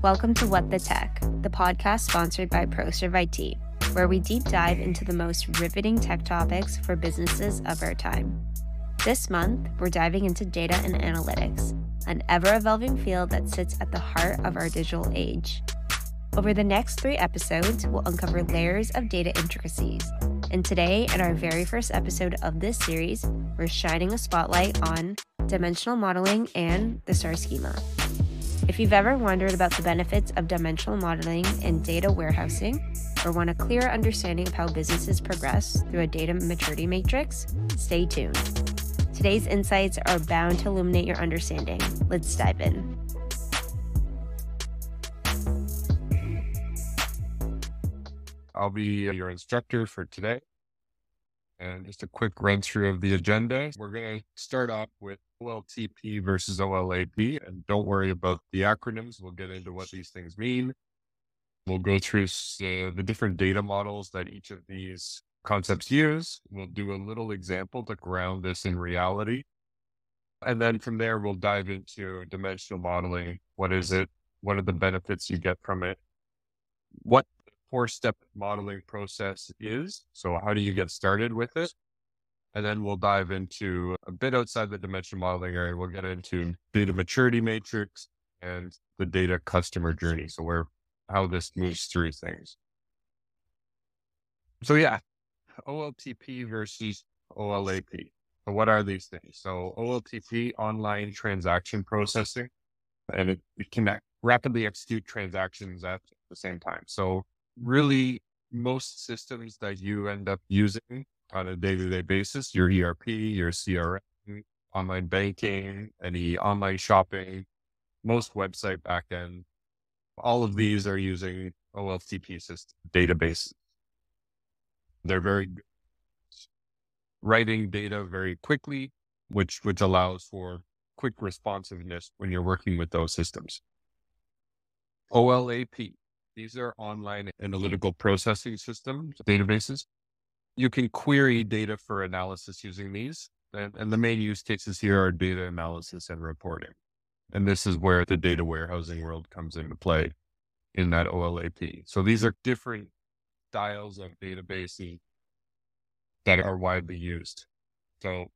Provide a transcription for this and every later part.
Welcome to What the Tech, the podcast sponsored by ProServe IT, where we deep dive into the most riveting tech topics for businesses of our time. This month, we're diving into data and analytics, an ever evolving field that sits at the heart of our digital age. Over the next three episodes, we'll uncover layers of data intricacies. And today, in our very first episode of this series, we're shining a spotlight on dimensional modeling and the STAR schema. If you've ever wondered about the benefits of dimensional modeling and data warehousing, or want a clearer understanding of how businesses progress through a data maturity matrix, stay tuned. Today's insights are bound to illuminate your understanding. Let's dive in. I'll be your instructor for today. And just a quick run through of the agenda. We're going to start off with OLTP versus OLAP. And don't worry about the acronyms. We'll get into what these things mean. We'll go through uh, the different data models that each of these concepts use. We'll do a little example to ground this in reality. And then from there, we'll dive into dimensional modeling. What is it? What are the benefits you get from it? What four step modeling process is. So, how do you get started with it? And then we'll dive into a bit outside the dimension modeling area. We'll get into data maturity matrix and the data customer journey. So, where how this moves through things. So, yeah, OLTP versus OLAP. So, what are these things? So, OLTP, online transaction processing, and it, it can rapidly execute transactions at the same time. So, really most systems that you end up using on a day-to-day basis, your ERP, your CRM, online banking, any online shopping, most website backend, all of these are using OLTP system databases. They're very writing data very quickly, which which allows for quick responsiveness when you're working with those systems. OLAP these are online mm-hmm. analytical processing systems, databases. You can query data for analysis using these. And, and the main use cases here are data analysis and reporting. And this is where the data warehousing world comes into play in that OLAP. So these are different styles of databases that are widely used. So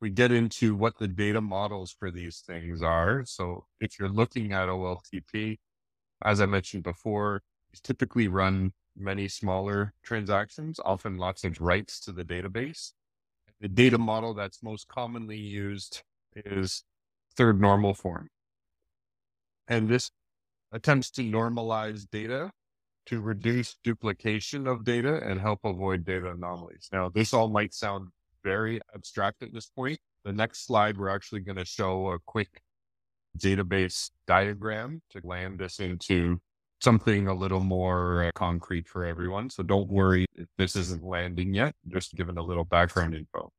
we get into what the data models for these things are. So if you're looking at OLTP, as I mentioned before, typically run many smaller transactions, often lots of writes to the database. The data model that's most commonly used is third normal form. And this attempts to normalize data to reduce duplication of data and help avoid data anomalies. Now, this all might sound very abstract at this point. The next slide, we're actually going to show a quick database diagram to land this into something a little more uh, concrete for everyone. So don't worry if this isn't landing yet, just giving a little background info.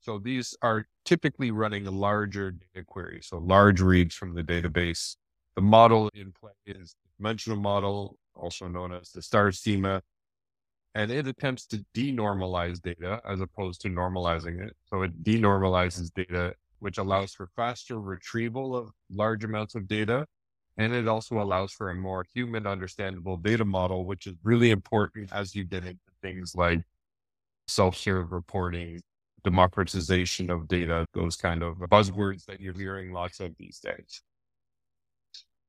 So these are typically running a larger data query, so large reads from the database. The model in play is the dimensional model, also known as the star schema, and it attempts to denormalize data as opposed to normalizing it. So it denormalizes data which allows for faster retrieval of large amounts of data. And it also allows for a more human understandable data model, which is really important as you get into things like self serve reporting, democratization of data, those kind of buzzwords that you're hearing lots of these days.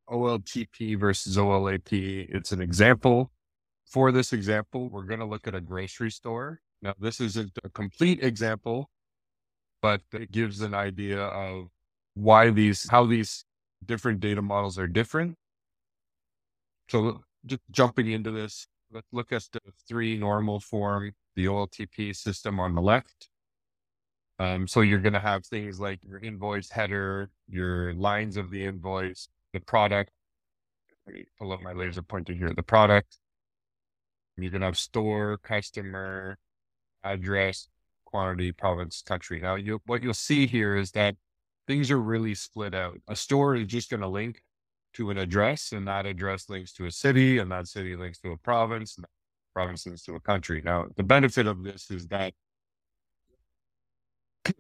OLTP versus OLAP, it's an example. For this example, we're going to look at a grocery store. Now, this isn't a complete example, but it gives an idea of why these, how these different data models are different. So just jumping into this, let's look at the three normal form, the OLTP system on the left. Um, so you're going to have things like your invoice header, your lines of the invoice, the product. Let me pull up my laser pointer here. The product. You're going to have store, customer, address, quantity, province, country. Now, you, what you'll see here is that things are really split out. A store is just going to link to an address, and that address links to a city, and that city links to a province, and that province links to a country. Now, the benefit of this is that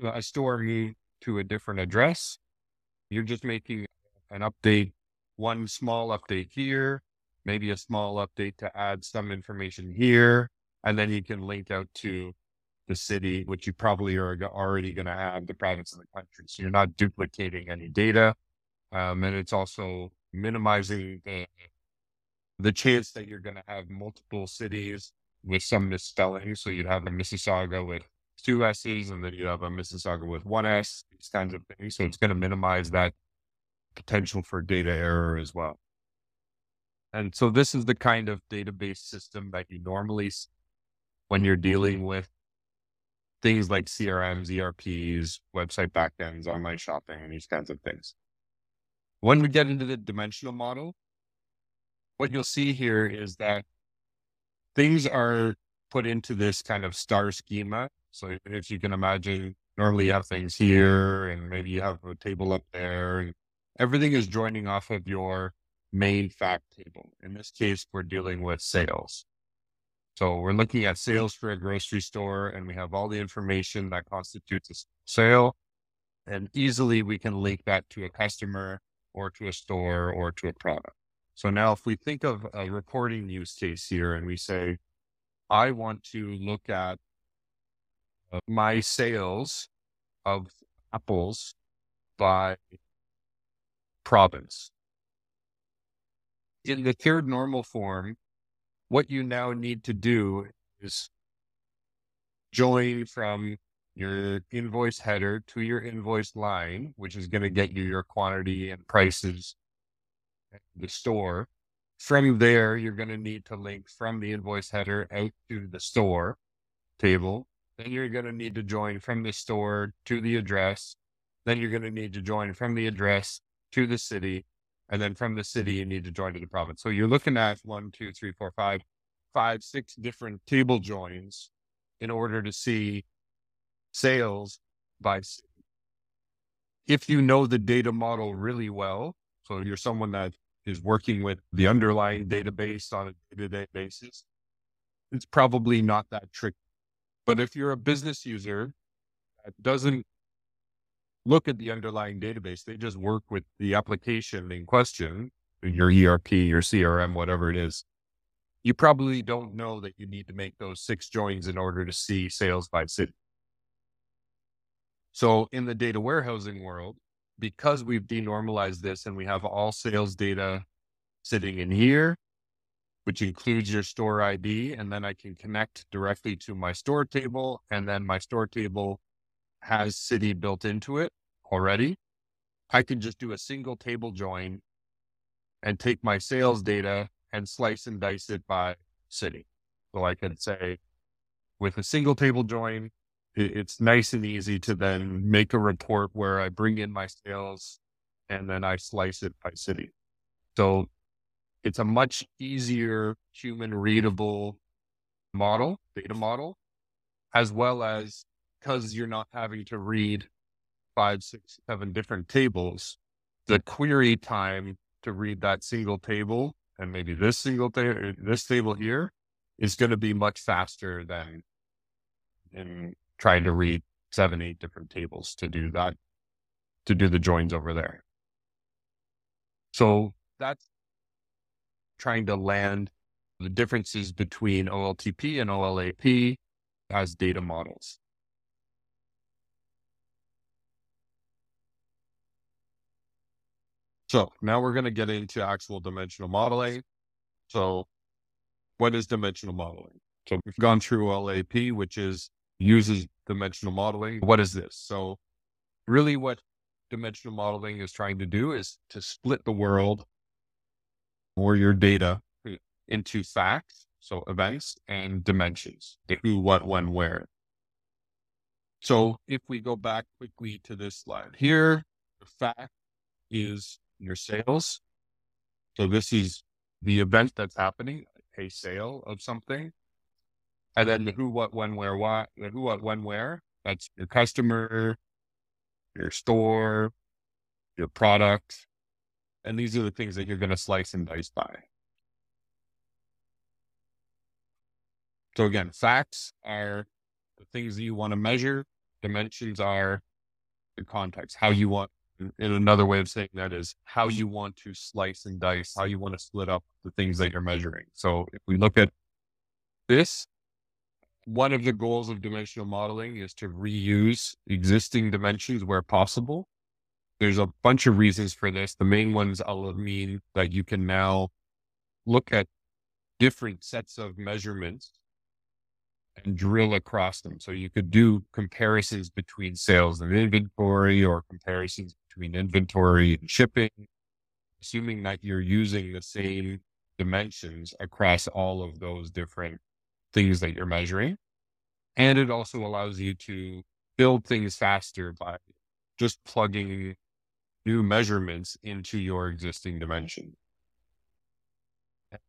a store moved to a different address. You're just making an update one small update here, maybe a small update to add some information here, and then you can link out to the city, which you probably are already going to have the province and the country. So you're not duplicating any data. Um, and it's also minimizing the, the chance that you're going to have multiple cities with some misspelling. So you'd have a Mississauga with two S's and then you have a Mississauga with one S, these kinds of things. So it's going to minimize that potential for data error as well. And so this is the kind of database system that you normally when you're dealing with things like CRMs, ERPs, website backends, online shopping, and these kinds of things. When we get into the dimensional model, what you'll see here is that things are put into this kind of star schema. So if you can imagine, normally you have things here and maybe you have a table up there and everything is joining off of your main fact table. In this case, we're dealing with sales. So we're looking at sales for a grocery store and we have all the information that constitutes a sale. And easily we can link that to a customer or to a store or to a product. So now if we think of a reporting use case here and we say, I want to look at uh, my sales of apples by province. In the third normal form, what you now need to do is join from your invoice header to your invoice line, which is going to get you your quantity and prices at the store. From there, you're going to need to link from the invoice header out to the store table. Then you're going to need to join from the store to the address. Then you're going to need to join from the address to the city. And then from the city, you need to join to the province. So you're looking at one, two, three, four, five, five, six different table joins in order to see sales by city. If you know the data model really well, so you're someone that is working with the underlying database on a day to day basis, it's probably not that tricky. But if you're a business user that doesn't look at the underlying database, they just work with the application in question, your ERP, your CRM, whatever it is. You probably don't know that you need to make those six joins in order to see sales by city. So in the data warehousing world, because we've denormalized this and we have all sales data sitting in here, which includes your store ID, and then I can connect directly to my store table, and then my store table has city built into it already. I can just do a single table join and take my sales data and slice and dice it by city. So I can say with a single table join, it's nice and easy to then make a report where I bring in my sales and then I slice it by city. So it's a much easier human readable model, data model, as well as because you're not having to read five, six, seven different tables, the query time to read that single table and maybe this single table, er, this table here is going to be much faster than in trying to read seven, eight different tables to do that, to do the joins over there. So that's trying to land the differences between OLTP and OLAP as data models. So now we're going to get into actual dimensional modeling. So what is dimensional modeling? So we've gone through OLAP, which is uses dimensional modeling. What is this? So really what dimensional modeling is trying to do is to split the world or your data into facts, so events and dimensions, who, what, when, where. So if we go back quickly to this slide here, the fact is your sales. So this is the event that's happening, a sale of something. And then the who, what, when, where, why, the who, what, when, where. That's your customer, your store, your product. And these are the things that you're going to slice and dice by. So again, facts are the things that you want to measure. Dimensions are the context, how you want in another way of saying that is how you want to slice and dice, how you want to split up the things that you're measuring. So if we look at this, one of the goals of dimensional modeling is to reuse existing dimensions where possible. There's a bunch of reasons for this. The main ones will mean that you can now look at different sets of measurements and drill across them. So you could do comparisons between sales and inventory or comparisons between inventory and shipping, assuming that you're using the same dimensions across all of those different things that you're measuring. And it also allows you to build things faster by just plugging new measurements into your existing dimension.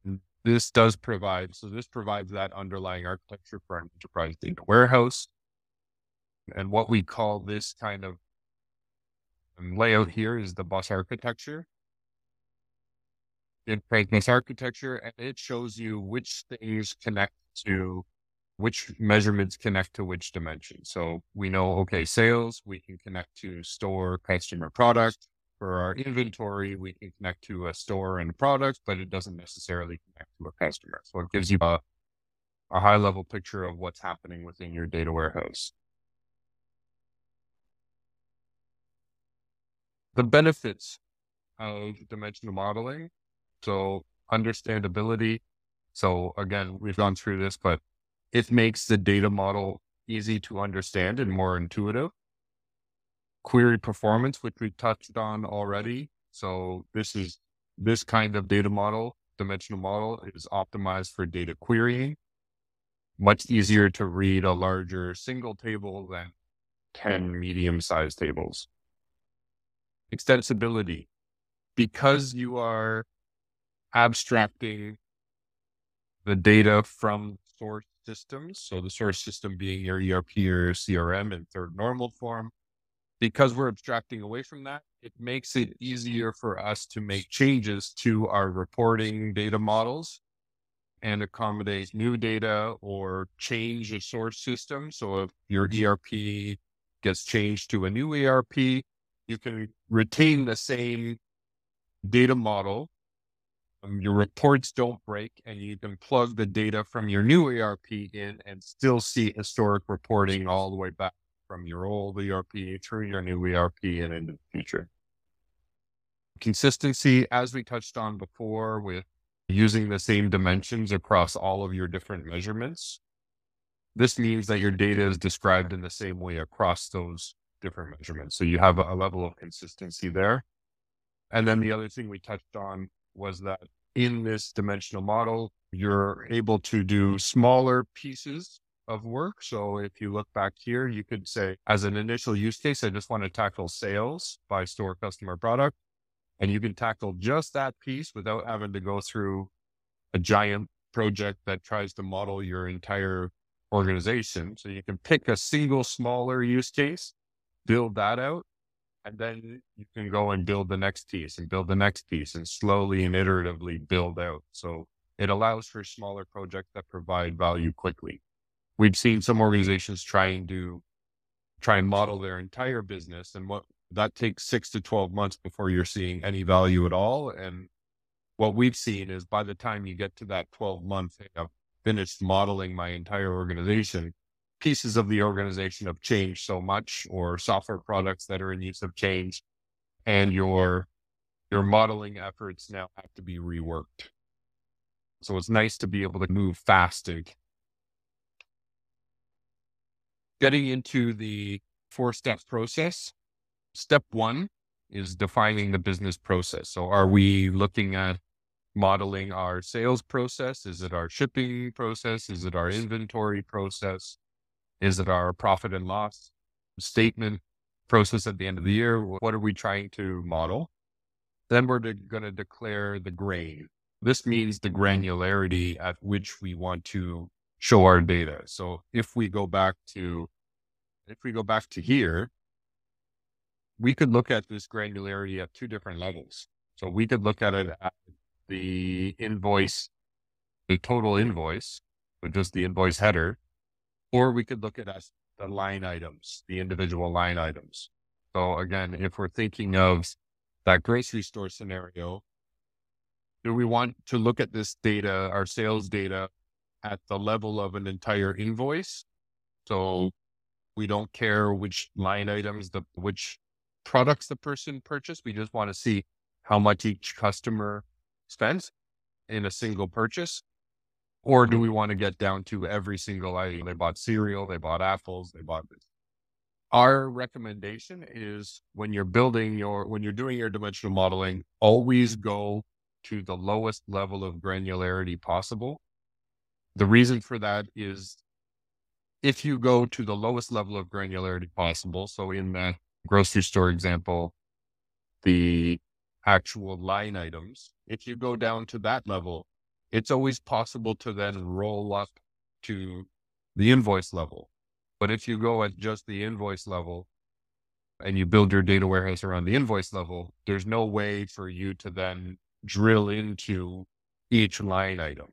And this does provide, so this provides that underlying architecture for an enterprise data warehouse. And what we call this kind of um, layout here is the bus architecture. It this architecture and it shows you which things connect to which measurements connect to which dimension. So we know, okay, sales, we can connect to store, customer, product. For our inventory, we can connect to a store and a product, but it doesn't necessarily connect to a customer. So it gives you a, a high level picture of what's happening within your data warehouse. The benefits of dimensional modeling. So understandability. So again, we've gone through this, but it makes the data model easy to understand and more intuitive. Query performance, which we touched on already. So this is this kind of data model, dimensional model is optimized for data querying. Much easier to read a larger single table than 10 medium sized tables. Extensibility. Because you are abstracting the data from source systems. So the source system being your ERP or CRM in third normal form. Because we're abstracting away from that, it makes it easier for us to make changes to our reporting data models and accommodate new data or change a source system. So if your ERP gets changed to a new ERP, you can retain the same data model um, your reports don't break and you can plug the data from your new ERP in and still see historic reporting all the way back from your old ERP through your new ERP and into the future. Consistency, as we touched on before, with using the same dimensions across all of your different measurements. This means that your data is described in the same way across those different measurements. So you have a level of consistency there. And then the other thing we touched on was that in this dimensional model, you're able to do smaller pieces of work. So if you look back here, you could say, as an initial use case, I just want to tackle sales by store customer product. And you can tackle just that piece without having to go through a giant project that tries to model your entire organization. So you can pick a single smaller use case, build that out, and then you can go and build the next piece and build the next piece and slowly and iteratively build out. So it allows for smaller projects that provide value quickly. We've seen some organizations trying to try and model their entire business and what that takes six to 12 months before you're seeing any value at all. And what we've seen is by the time you get to that 12 month, I've finished modeling my entire organization, pieces of the organization have changed so much or software products that are in use have changed and your your modeling efforts now have to be reworked. So it's nice to be able to move fast getting into the four step process. Step one is defining the business process. So are we looking at modeling our sales process? Is it our shipping process? Is it our inventory process is it our profit and loss statement process at the end of the year? What are we trying to model? Then we're de- going to declare the grain. This means the granularity at which we want to show our data. So if we go back to, if we go back to here, we could look at this granularity at two different levels. So we could look at it at the invoice, the total invoice, with just the invoice header, or we could look at as the line items, the individual line items. So again, if we're thinking of that grocery store scenario, do we want to look at this data, our sales data, at the level of an entire invoice? So we don't care which line items, the which products the person purchased. We just want to see how much each customer spends in a single purchase. Or do mm-hmm. we want to get down to every single item? They bought cereal, they bought apples, they bought this. Our recommendation is when you're building your, when you're doing your dimensional modeling, always go to the lowest level of granularity possible. The reason for that is if you go to the lowest level of granularity possible, so in that grocery store example, the actual line items, if you go down to that level, it's always possible to then roll up to the invoice level. But if you go at just the invoice level and you build your data warehouse around the invoice level, there's no way for you to then drill into each line item.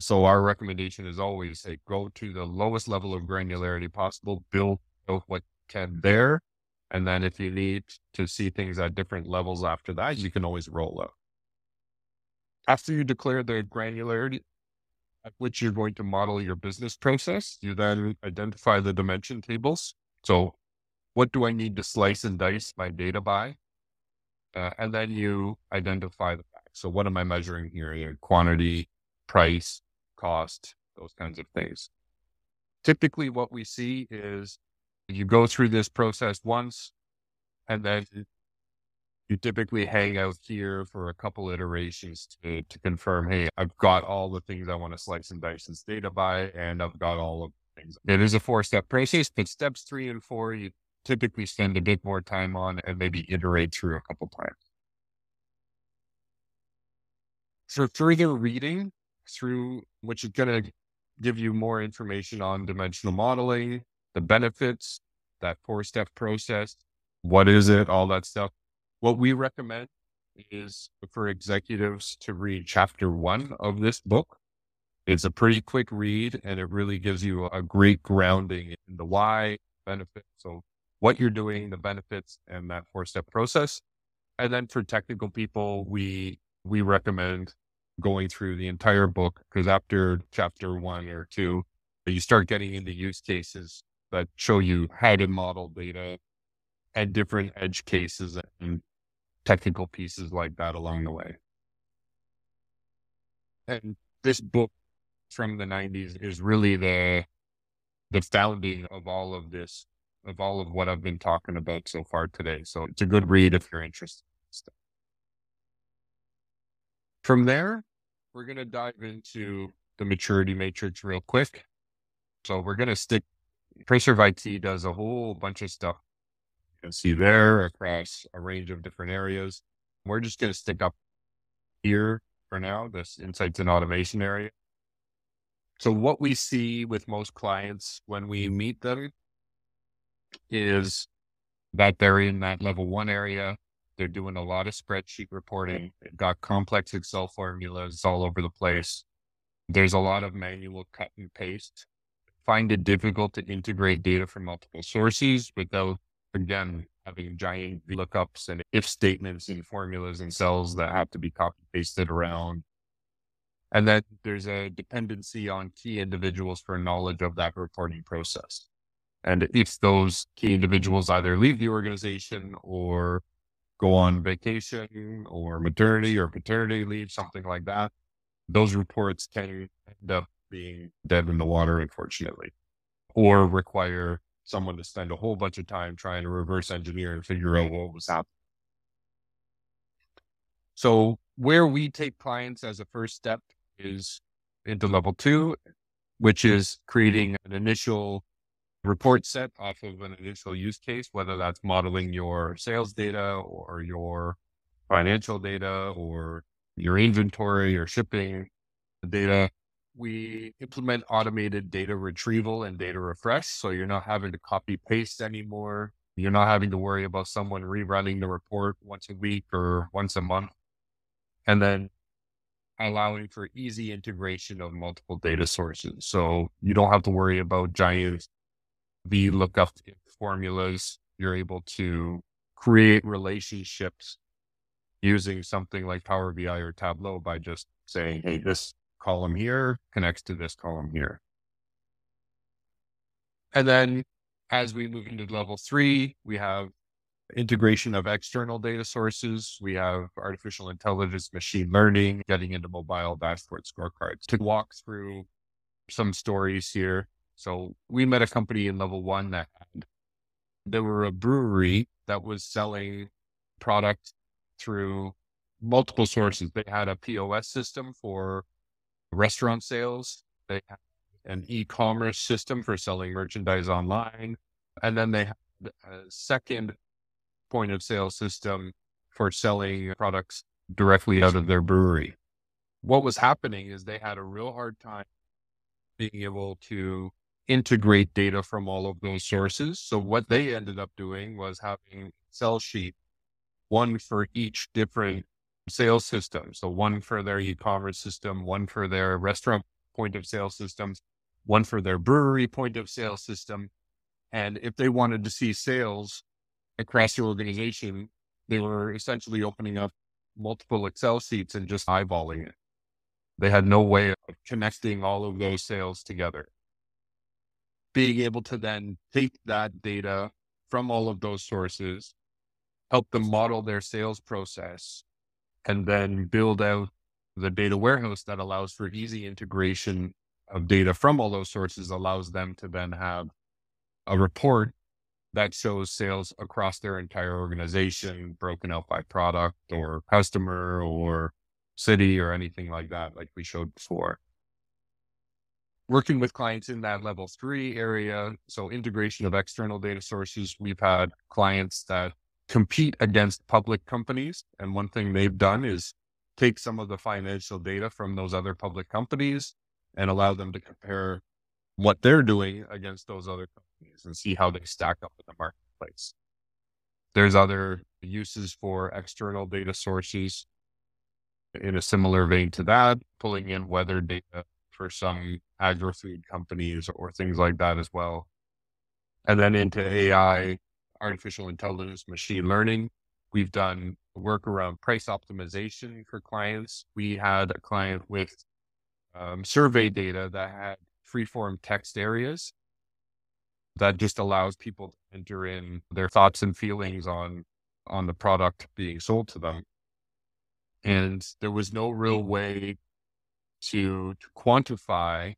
So our recommendation is always say go to the lowest level of granularity possible, build what can there. And then if you need to see things at different levels after that, you can always roll up. After you declare the granularity at which you're going to model your business process, you then identify the dimension tables. So what do I need to slice and dice my data by? Uh, and then you identify the facts. So what am I measuring here? Quantity, price, cost, those kinds of things. Typically what we see is you go through this process once and then you typically hang out here for a couple iterations to, to confirm, hey, I've got all the things I want to slice and dice this data by, and I've got all of the things. It is a four step process, but steps three and four, you typically spend a bit more time on and maybe iterate through a couple times. For further reading through, which is going to give you more information on dimensional modeling, the benefits, that four step process. What is it? All that stuff. What we recommend is for executives to read chapter one of this book. It's a pretty quick read and it really gives you a great grounding in the why benefits. So what you're doing, the benefits and that four step process. And then for technical people, we, we recommend going through the entire book because after chapter one or two, you start getting into use cases that show you how to model data and different edge cases and technical pieces like that along the way. And this book from the 90s is really the the founding of all of this, of all of what I've been talking about so far today. So it's a good read if you're interested. From there, we're going to dive into the maturity matrix real quick. So we're going to stick ProServe IT does a whole bunch of stuff. Can see there across a range of different areas. We're just going to stick up here for now, this insights and automation area. So what we see with most clients when we meet them is that they're in that level one area. They're doing a lot of spreadsheet reporting. Mm. They've got complex Excel formulas all over the place. There's a lot of manual cut and paste find it difficult to integrate data from multiple sources without, again, having giant lookups and if statements and formulas and cells that have to be copy pasted around. And then there's a dependency on key individuals for knowledge of that reporting process. And if those key individuals either leave the organization or go on vacation or maternity or paternity leave, something like that, those reports can end up being dead in the water, unfortunately, or require someone to spend a whole bunch of time trying to reverse engineer and figure out what was happening. So where we take clients as a first step is into level two, which is creating an initial report set off of an initial use case, whether that's modeling your sales data or your financial data or your inventory or shipping data we implement automated data retrieval and data refresh. So you're not having to copy paste anymore. You're not having to worry about someone rerunning the report once a week or once a month. And then allowing for easy integration of multiple data sources. So you don't have to worry about giant VLOOKUP formulas. you're able to create relationships using something like Power BI or Tableau by just saying, hey, this column here connects to this column here. And then as we move into level three, we have integration of external data sources. We have artificial intelligence, machine learning, getting into mobile dashboard scorecards to walk through some stories here. So we met a company in level one that had, they were a brewery that was selling product through multiple sources. They had a POS system for restaurant sales. They had an e-commerce system for selling merchandise online. And then they had a uh, second point of sale system for selling products directly out of their brewery. What was happening is they had a real hard time being able to integrate data from all of those sources. So what they ended up doing was having Excel sheet, one for each different sales system. So one for their e-commerce system, one for their restaurant point of sale systems, one for their brewery point of sale system. And if they wanted to see sales across the organization, they were essentially opening up multiple Excel sheets and just eyeballing it. They had no way of connecting all of those sales together. Being able to then take that data from all of those sources, help them model their sales process, and then build out the data warehouse that allows for easy integration of data from all those sources allows them to then have a report that shows sales across their entire organization, broken out by product or customer or city or anything like that, like we showed before. Working with clients in that level three area, so integration of external data sources, we've had clients that compete against public companies. And one thing they've done is take some of the financial data from those other public companies and allow them to compare what they're doing against those other companies and see how they stack up in the marketplace. There's other uses for external data sources in a similar vein to that, pulling in weather data for some agri food companies or things like that as well. And then into AI, artificial intelligence, machine learning. We've done work around price optimization for clients. We had a client with um, survey data that had free-form text areas that just allows people to enter in their thoughts and feelings on on the product being sold to them and there was no real way to to quantify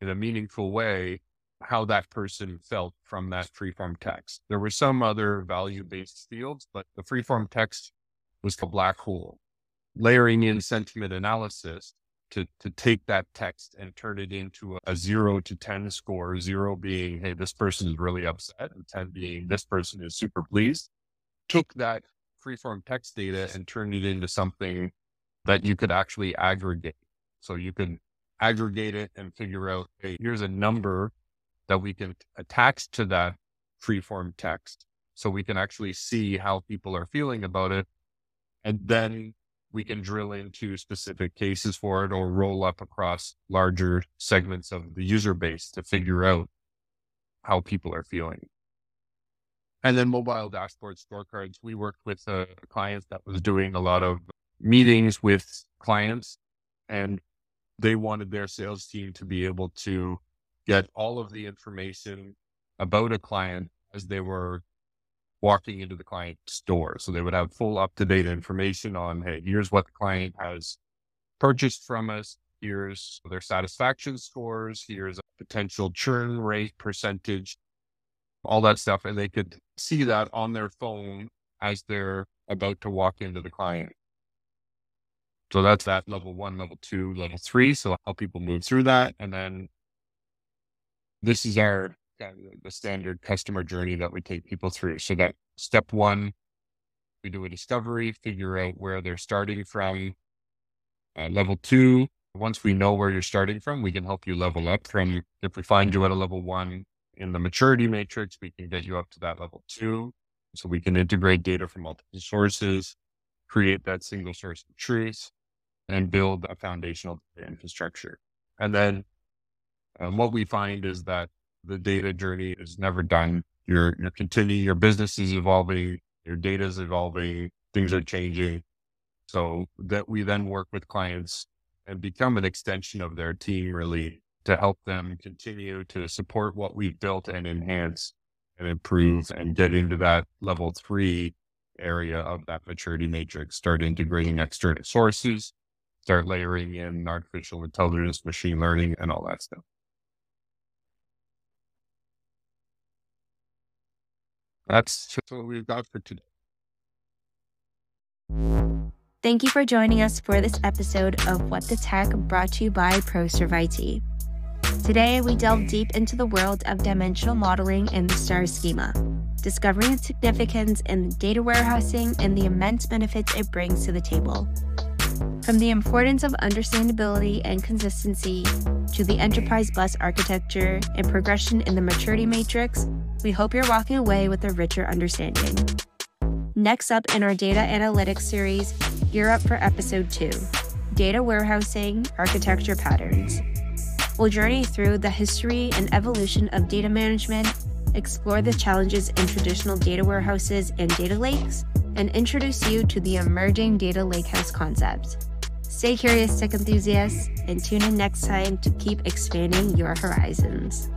in a meaningful way how that person felt from that free-form text there were some other value-based fields but the free-form text was the black hole layering in sentiment analysis to to take that text and turn it into a, a zero to ten score. Zero being, hey, this person is really upset, and ten being this person is super pleased. Took that freeform text data and turned it into something that you could actually aggregate. So you can aggregate it and figure out, hey, here's a number that we can attach to that freeform text. So we can actually see how people are feeling about it. And then we can drill into specific cases for it or roll up across larger segments of the user base to figure out how people are feeling. And then mobile dashboard scorecards. We worked with a client that was doing a lot of meetings with clients and they wanted their sales team to be able to get all of the information about a client as they were walking into the client store. So they would have full up to date information on, hey, here's what the client has purchased from us. Here's their satisfaction scores. Here's a potential churn rate percentage, all that stuff. And they could see that on their phone as they're about to walk into the client. So that's that level one, level two, level three. So help people move through that. And then this is our the standard customer journey that we take people through. So that step one, we do a discovery, figure out where they're starting from. Uh, level two, once we know where you're starting from, we can help you level up from, if we find you at a level one in the maturity matrix, we can get you up to that level two. So we can integrate data from multiple sources, create that single source of truth, and build a foundational infrastructure. And then um, what we find is that the data journey is never done. You're, you're continuing, your business is evolving, your data is evolving, things are changing. So that we then work with clients and become an extension of their team really to help them continue to support what we've built and enhance and improve and get into that level three area of that maturity matrix, start integrating external sources, start layering in artificial intelligence, machine learning, and all that stuff. That's what we've got for today. Thank you for joining us for this episode of What the Tech brought to you by ProServe IT. Today, we delve deep into the world of dimensional modeling and the STAR schema, discovering its significance in data warehousing and the immense benefits it brings to the table. From the importance of understandability and consistency to the enterprise bus architecture and progression in the maturity matrix, we hope you're walking away with a richer understanding. Next up in our data analytics series, gear up for episode two Data Warehousing Architecture Patterns. We'll journey through the history and evolution of data management, explore the challenges in traditional data warehouses and data lakes, and introduce you to the emerging data lakehouse concept. Stay curious, tech enthusiasts, and tune in next time to keep expanding your horizons.